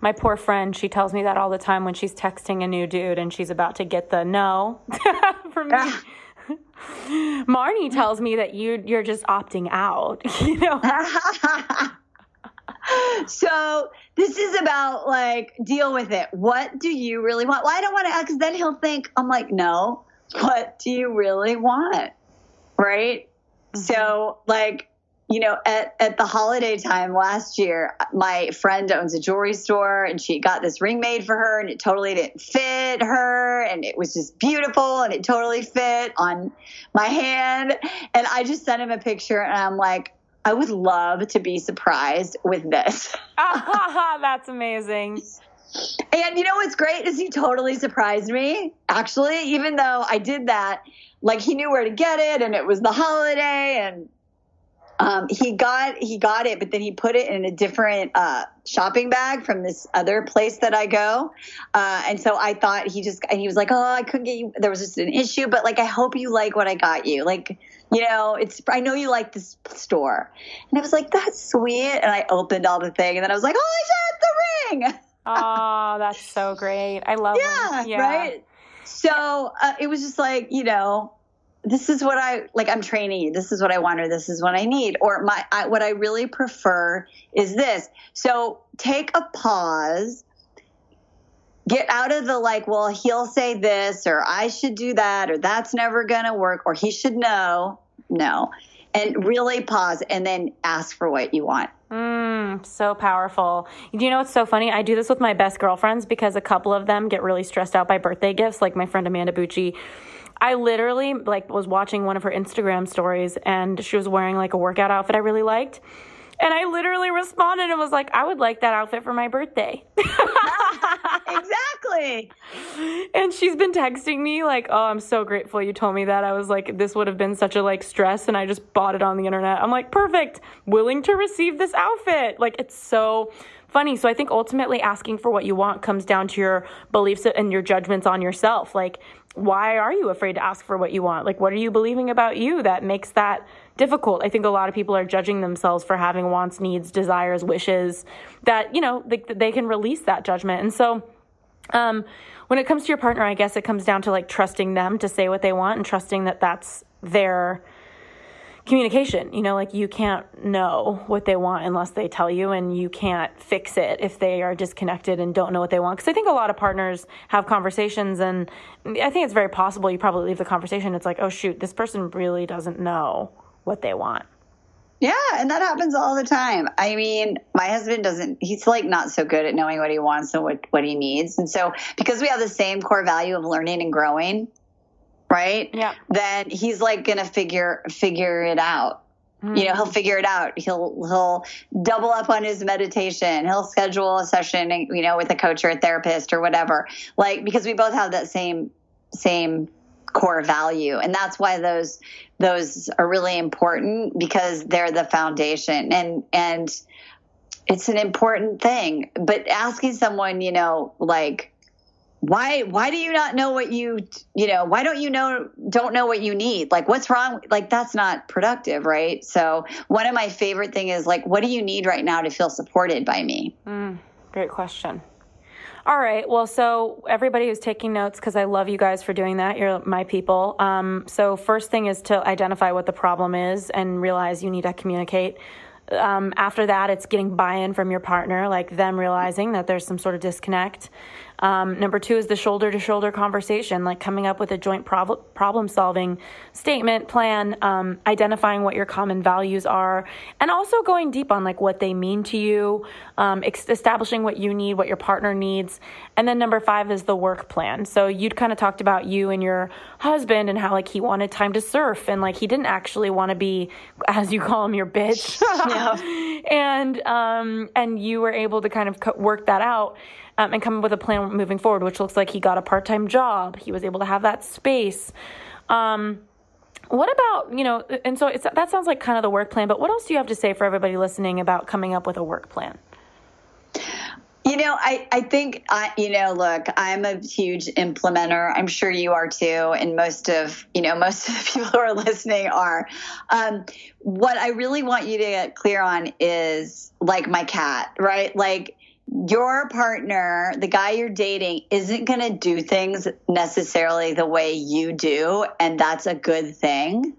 My poor friend, she tells me that all the time when she's texting a new dude and she's about to get the no from me. Ah. Marni tells me that you you're just opting out, you know. so this is about like deal with it. What do you really want? Well, I don't want to because then he'll think I'm like, no. What do you really want? Right. Mm-hmm. So like you know, at, at the holiday time last year, my friend owns a jewelry store and she got this ring made for her and it totally didn't fit her and it was just beautiful and it totally fit on my hand. And I just sent him a picture and I'm like, I would love to be surprised with this. That's amazing. And you know what's great is he totally surprised me. Actually, even though I did that, like he knew where to get it and it was the holiday and um, he got he got it, but then he put it in a different uh, shopping bag from this other place that I go. Uh, and so I thought he just and he was like, oh, I couldn't get you. There was just an issue, but like I hope you like what I got you. Like you know, it's I know you like this store, and I was like, that's sweet. And I opened all the thing, and then I was like, oh, shit, the ring. oh, that's so great. I love. Yeah, yeah. right. So uh, it was just like you know this is what I like. I'm training you. This is what I want, or this is what I need, or my I, what I really prefer is this. So take a pause. Get out of the like, well, he'll say this, or I should do that, or that's never gonna work, or he should know. No, and really pause, and then ask for what you want. Mm, so powerful. Do you know what's so funny? I do this with my best girlfriends because a couple of them get really stressed out by birthday gifts, like my friend Amanda Bucci I literally like was watching one of her Instagram stories and she was wearing like a workout outfit I really liked. And I literally responded and was like, I would like that outfit for my birthday. exactly. And she's been texting me like, "Oh, I'm so grateful you told me that." I was like, "This would have been such a like stress and I just bought it on the internet." I'm like, "Perfect. Willing to receive this outfit." Like it's so funny. So I think ultimately asking for what you want comes down to your beliefs and your judgments on yourself. Like why are you afraid to ask for what you want? Like, what are you believing about you that makes that difficult? I think a lot of people are judging themselves for having wants, needs, desires, wishes that, you know, they, they can release that judgment. And so, um, when it comes to your partner, I guess it comes down to like trusting them to say what they want and trusting that that's their communication. You know, like you can't know what they want unless they tell you, and you can't fix it if they are disconnected and don't know what they want. Because I think a lot of partners have conversations, and I think it's very possible you probably leave the conversation. It's like, oh, shoot, this person really doesn't know what they want. Yeah, and that happens all the time. I mean, my husband doesn't, he's like not so good at knowing what he wants and what, what he needs. And so, because we have the same core value of learning and growing, right? Yeah. Then he's like going to figure figure it out. Mm-hmm. You know, he'll figure it out. He'll he'll double up on his meditation. He'll schedule a session, you know, with a coach or a therapist or whatever. Like because we both have that same same core value, and that's why those those are really important because they're the foundation and and it's an important thing. But asking someone, you know, like why why do you not know what you you know why don't you know don't know what you need? Like what's wrong? Like that's not productive right? So one of my favorite thing is like what do you need right now to feel supported by me? Mm, great question. All right well so everybody who's taking notes because i love you guys for doing that. You're my people. Um, so first thing is to identify what the problem is and realize you need to communicate. Um, after that, it's getting buy in from your partner, like them realizing that there's some sort of disconnect. Um, number two is the shoulder to shoulder conversation, like coming up with a joint prob- problem solving statement, plan, um, identifying what your common values are, and also going deep on like what they mean to you, um, ex- establishing what you need, what your partner needs. And then number five is the work plan. So you'd kind of talked about you and your husband and how like he wanted time to surf and like he didn't actually want to be, as you call him, your bitch. and, um, and you were able to kind of co- work that out um, and come up with a plan moving forward, which looks like he got a part time job. He was able to have that space. Um, what about, you know, and so that sounds like kind of the work plan, but what else do you have to say for everybody listening about coming up with a work plan? You know, I, I think, I, you know, look, I'm a huge implementer. I'm sure you are too. And most of, you know, most of the people who are listening are. Um, what I really want you to get clear on is like my cat, right? Like, your partner, the guy you're dating, isn't going to do things necessarily the way you do. And that's a good thing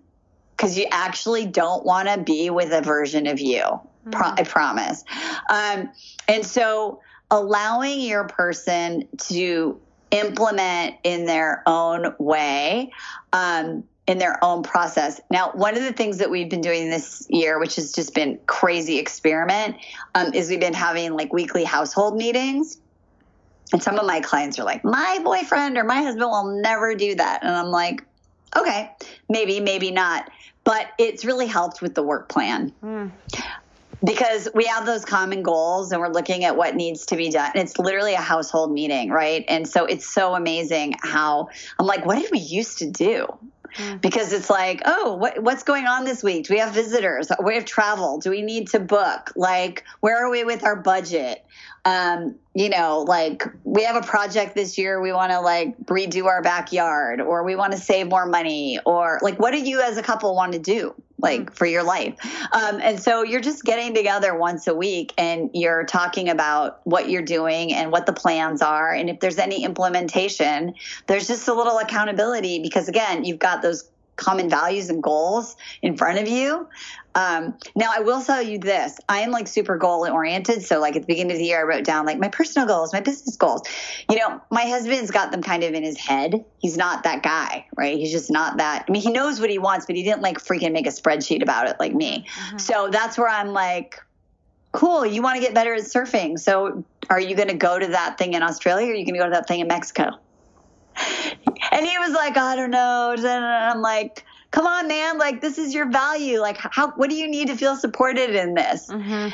because you actually don't want to be with a version of you. Pro- I promise. Um, and so allowing your person to implement in their own way. Um, in their own process. Now, one of the things that we've been doing this year, which has just been crazy experiment, um, is we've been having like weekly household meetings. And some of my clients are like, my boyfriend or my husband will never do that. And I'm like, okay, maybe, maybe not. But it's really helped with the work plan. Mm. Because we have those common goals and we're looking at what needs to be done. And It's literally a household meeting, right? And so it's so amazing how I'm like, what did we used to do? Mm. because it's like, oh, what, what's going on this week? Do we have visitors? We have travel. Do we need to book? Like, where are we with our budget? Um, you know, like we have a project this year. We want to like redo our backyard, or we want to save more money, or like, what do you as a couple want to do? Like mm. for your life. Um, and so you're just getting together once a week and you're talking about what you're doing and what the plans are. And if there's any implementation, there's just a little accountability because again, you've got those common values and goals in front of you. Um, now, I will tell you this I am like super goal oriented. So, like at the beginning of the year, I wrote down like my personal goals, my business goals. You know, my husband's got them kind of in his head. He's not that guy, right? He's just not that. I mean, he knows what he wants, but he didn't like freaking make a spreadsheet about it like me. Mm-hmm. So, that's where I'm like, cool, you want to get better at surfing. So, are you going to go to that thing in Australia or are you going to go to that thing in Mexico? And he was like, I don't know. And I'm like, come on, man. Like, this is your value. Like, how, what do you need to feel supported in this? Mm-hmm.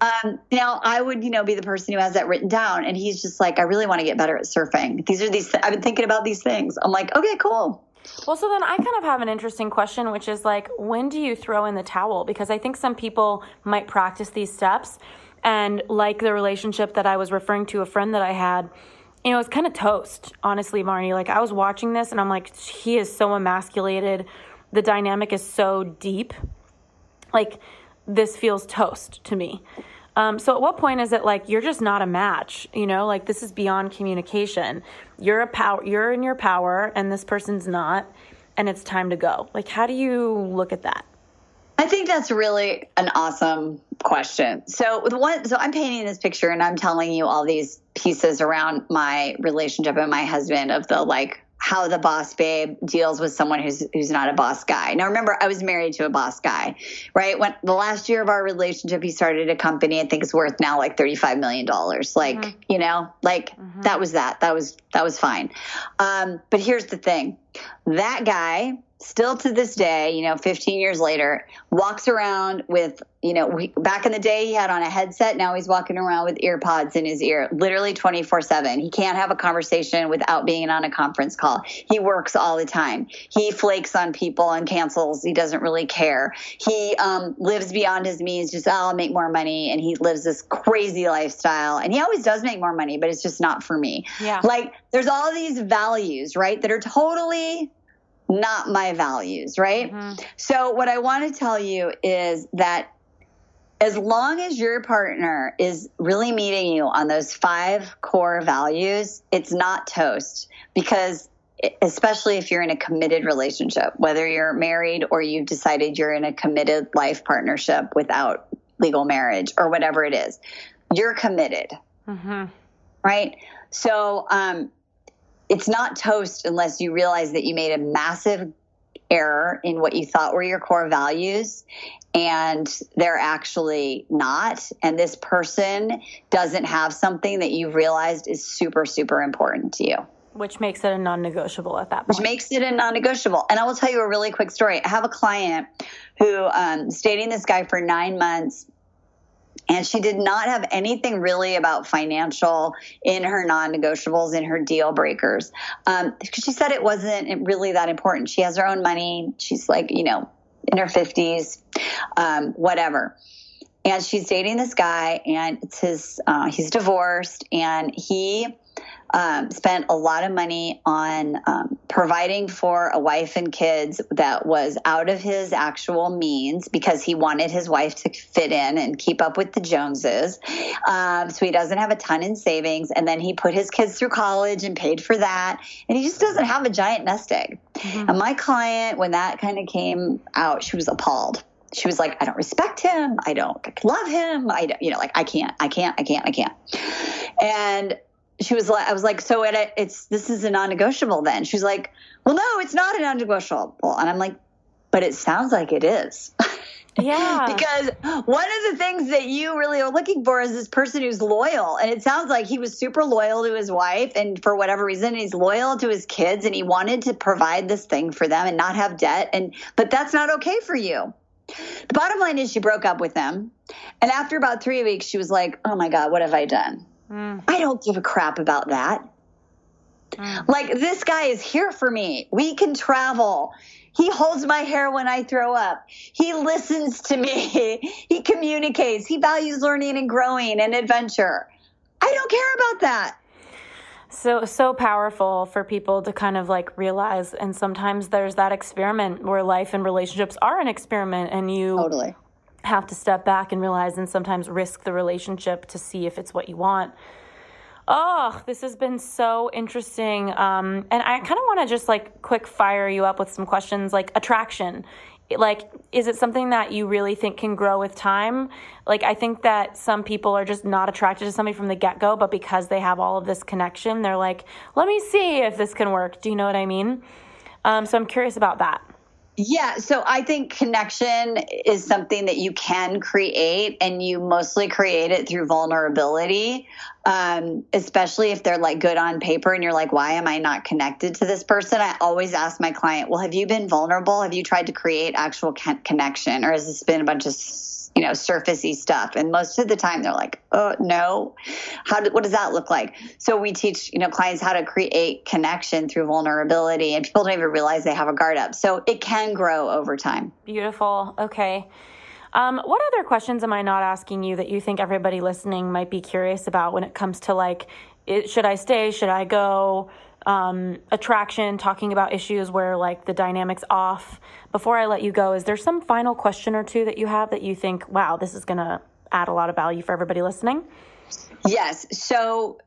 Um, now I would, you know, be the person who has that written down. And he's just like, I really want to get better at surfing. These are these, th- I've been thinking about these things. I'm like, okay, cool. Well, so then I kind of have an interesting question, which is like, when do you throw in the towel? Because I think some people might practice these steps. And like the relationship that I was referring to, a friend that I had, you know, it's kind of toast, honestly, Marni. Like, I was watching this and I'm like, he is so emasculated. The dynamic is so deep. Like, this feels toast to me. Um, so, at what point is it like you're just not a match? You know, like this is beyond communication. You're a power. You're in your power, and this person's not, and it's time to go. Like, how do you look at that? I think that's really an awesome question. So the one, so I'm painting this picture and I'm telling you all these pieces around my relationship and my husband of the like how the boss babe deals with someone who's who's not a boss guy. Now remember I was married to a boss guy, right? When the last year of our relationship he started a company I think it's worth now like 35 million dollars. Like, mm-hmm. you know, like mm-hmm. that was that. That was that was fine. Um, but here's the thing. That guy still to this day, you know, 15 years later, walks around with, you know, we, back in the day he had on a headset. Now he's walking around with earpods in his ear, literally 24 7. He can't have a conversation without being on a conference call. He works all the time. He flakes on people and cancels. He doesn't really care. He um, lives beyond his means, just, oh, I'll make more money. And he lives this crazy lifestyle. And he always does make more money, but it's just not for me. Yeah. Like there's all these values, right, that are totally not my values, right? Mm-hmm. So, what I want to tell you is that as long as your partner is really meeting you on those five core values, it's not toast because especially if you're in a committed relationship, whether you're married or you've decided you're in a committed life partnership without legal marriage or whatever it is, you're committed. Mm-hmm. Right. So, um, it's not toast unless you realize that you made a massive error in what you thought were your core values and they're actually not. And this person doesn't have something that you've realized is super super important to you. Which makes it a non-negotiable at that point. which makes it a non-negotiable. And i will tell you a really quick story. I have a client who um, is dating this guy for nine months and she did not have anything really about financial in her non-negotiables in her deal breakers. Um, she said it wasn't really that important. She has her own money. She's like you know in her 50s um, whatever. And she's dating this guy and it's his uh, he's divorced and he um, spent a lot of money on um, providing for a wife and kids that was out of his actual means because he wanted his wife to fit in and keep up with the Joneses. Um, so he doesn't have a ton in savings. And then he put his kids through college and paid for that. And he just doesn't have a giant nest egg. Mm-hmm. And my client, when that kind of came out, she was appalled she was like, I don't respect him. I don't love him. I don't, you know, like I can't, I can't, I can't, I can't. And she was like, I was like, so it, it's, this is a non-negotiable then. She's like, well, no, it's not a non-negotiable. And I'm like, but it sounds like it is. Yeah. because one of the things that you really are looking for is this person who's loyal. And it sounds like he was super loyal to his wife. And for whatever reason, he's loyal to his kids and he wanted to provide this thing for them and not have debt. And, but that's not okay for you. The bottom line is she broke up with him. And after about three weeks, she was like, oh my God, what have I done? Mm. I don't give a crap about that. Mm. Like, this guy is here for me. We can travel. He holds my hair when I throw up. He listens to me. he communicates. He values learning and growing and adventure. I don't care about that so so powerful for people to kind of like realize and sometimes there's that experiment where life and relationships are an experiment and you totally have to step back and realize and sometimes risk the relationship to see if it's what you want. Oh this has been so interesting. Um, and i kind of want to just like quick fire you up with some questions like attraction. Like is it something that you really think can grow with time? Like i think that some people are just not attracted to somebody from the get-go but because they have all of this connection they're like let me see if this can work. Do you know what i mean? Um, so i'm curious about that yeah, so I think connection is something that you can create, and you mostly create it through vulnerability, um, especially if they're like good on paper and you're like, why am I not connected to this person? I always ask my client, well, have you been vulnerable? Have you tried to create actual connection, or has this been a bunch of you know, surfacey stuff. And most of the time they're like, oh, no. How do, what does that look like? So we teach, you know, clients how to create connection through vulnerability and people don't even realize they have a guard up. So it can grow over time. Beautiful. Okay. Um, what other questions am I not asking you that you think everybody listening might be curious about when it comes to like, it, should I stay? Should I go? Um, attraction, talking about issues where like the dynamics off. Before I let you go, is there some final question or two that you have that you think, wow, this is going to add a lot of value for everybody listening? Yes. So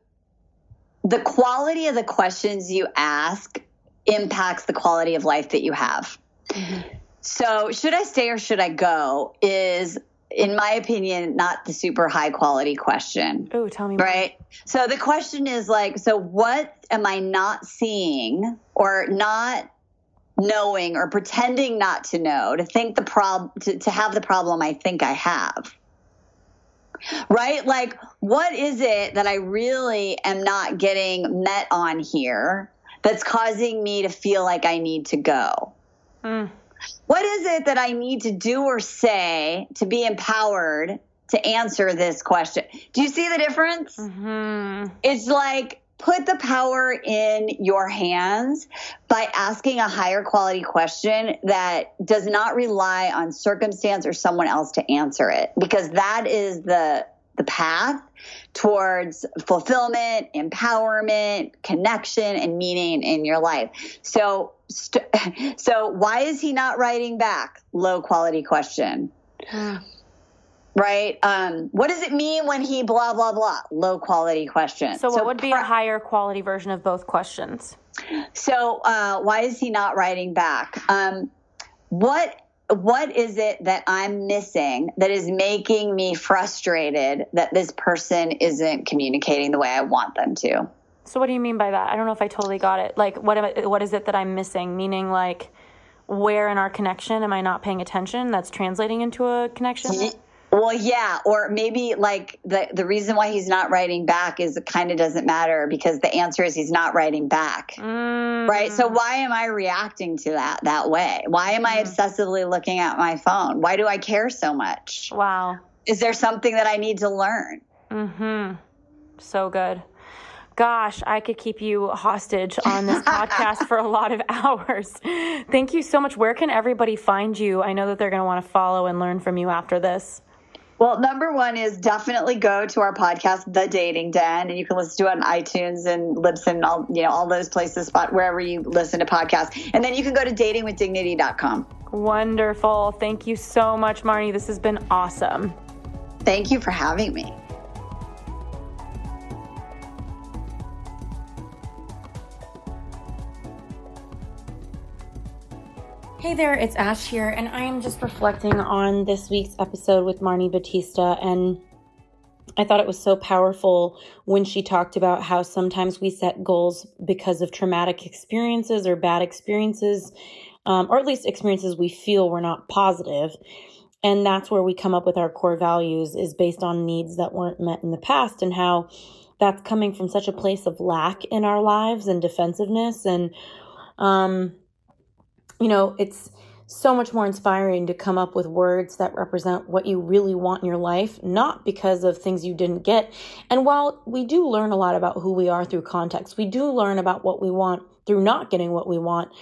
the quality of the questions you ask impacts the quality of life that you have. Mm-hmm. So, should I stay or should I go? Is in my opinion, not the super high quality question. Oh, tell me. Right. More. So the question is like, so what am I not seeing or not knowing or pretending not to know to think the problem to, to have the problem I think I have? Right? Like, what is it that I really am not getting met on here that's causing me to feel like I need to go? Mm. What is it that I need to do or say to be empowered to answer this question? Do you see the difference? Mm-hmm. It's like put the power in your hands by asking a higher quality question that does not rely on circumstance or someone else to answer it because that is the the path towards fulfillment, empowerment, connection, and meaning in your life. So, st- so why is he not writing back? Low quality question. right? Um, what does it mean when he blah blah blah? Low quality question. So, what so would be a higher quality version of both questions? So, uh, why is he not writing back? Um, what what is it that I'm missing that is making me frustrated that this person isn't communicating the way I want them to? So what do you mean by that? I don't know if I totally got it. Like what am I, what is it that I'm missing? Meaning like where in our connection am I not paying attention that's translating into a connection? Well, yeah, or maybe like the the reason why he's not writing back is it kind of doesn't matter because the answer is he's not writing back. Mm. Right? So why am I reacting to that that way? Why am I mm. obsessively looking at my phone? Why do I care so much? Wow. Is there something that I need to learn? Mhm. So good. Gosh, I could keep you hostage on this podcast for a lot of hours. Thank you so much. Where can everybody find you? I know that they're going to want to follow and learn from you after this. Well, number one is definitely go to our podcast, The Dating Den, and you can listen to it on iTunes and Libsyn, all you know, all those places, spot wherever you listen to podcasts. And then you can go to datingwithdignity.com. Wonderful. Thank you so much, Marni. This has been awesome. Thank you for having me. Hey there, it's Ash here, and I am just reflecting on this week's episode with Marni Battista. And I thought it was so powerful when she talked about how sometimes we set goals because of traumatic experiences or bad experiences, um, or at least experiences we feel were not positive. And that's where we come up with our core values, is based on needs that weren't met in the past, and how that's coming from such a place of lack in our lives and defensiveness. And, um, you know, it's so much more inspiring to come up with words that represent what you really want in your life, not because of things you didn't get. And while we do learn a lot about who we are through context, we do learn about what we want through not getting what we want.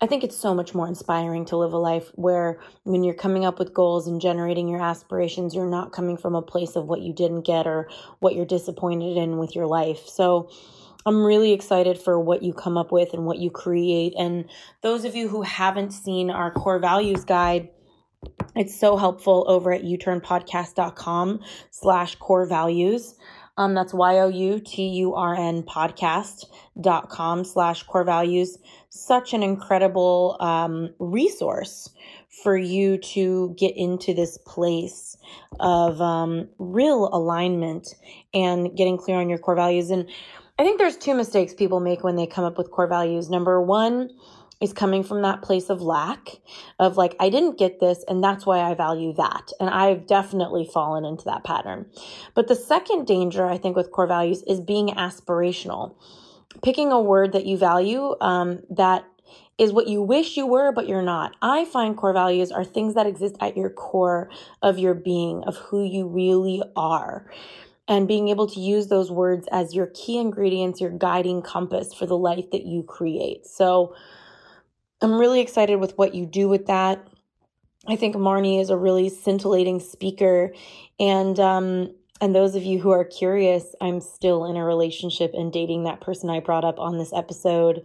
I think it's so much more inspiring to live a life where when you're coming up with goals and generating your aspirations, you're not coming from a place of what you didn't get or what you're disappointed in with your life. So, I'm really excited for what you come up with and what you create. And those of you who haven't seen our core values guide, it's so helpful over at youturnpodcast.com slash core values. Um, that's Y-O-U-T-U-R-N podcast.com slash core values. Such an incredible um, resource for you to get into this place of um, real alignment and getting clear on your core values. And I think there's two mistakes people make when they come up with core values. Number one is coming from that place of lack, of like, I didn't get this, and that's why I value that. And I've definitely fallen into that pattern. But the second danger, I think, with core values is being aspirational. Picking a word that you value um, that is what you wish you were, but you're not. I find core values are things that exist at your core of your being, of who you really are and being able to use those words as your key ingredients, your guiding compass for the life that you create. So I'm really excited with what you do with that. I think Marni is a really scintillating speaker. And, um, and those of you who are curious, I'm still in a relationship and dating that person I brought up on this episode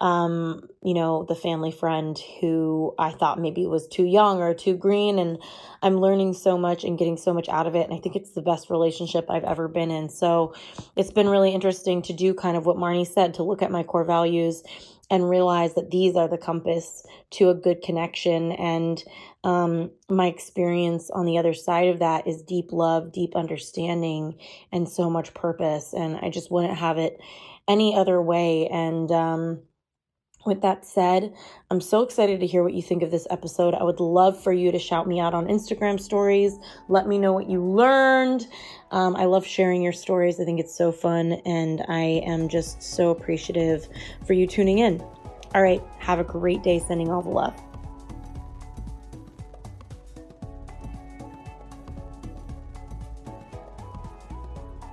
um, you know, the family friend who I thought maybe was too young or too green. And I'm learning so much and getting so much out of it. And I think it's the best relationship I've ever been in. So it's been really interesting to do kind of what Marni said to look at my core values and realize that these are the compass to a good connection. And um, my experience on the other side of that is deep love, deep understanding, and so much purpose. And I just wouldn't have it any other way. And, um, with that said, I'm so excited to hear what you think of this episode. I would love for you to shout me out on Instagram stories. Let me know what you learned. Um, I love sharing your stories. I think it's so fun, and I am just so appreciative for you tuning in. All right, have a great day. Sending all the love.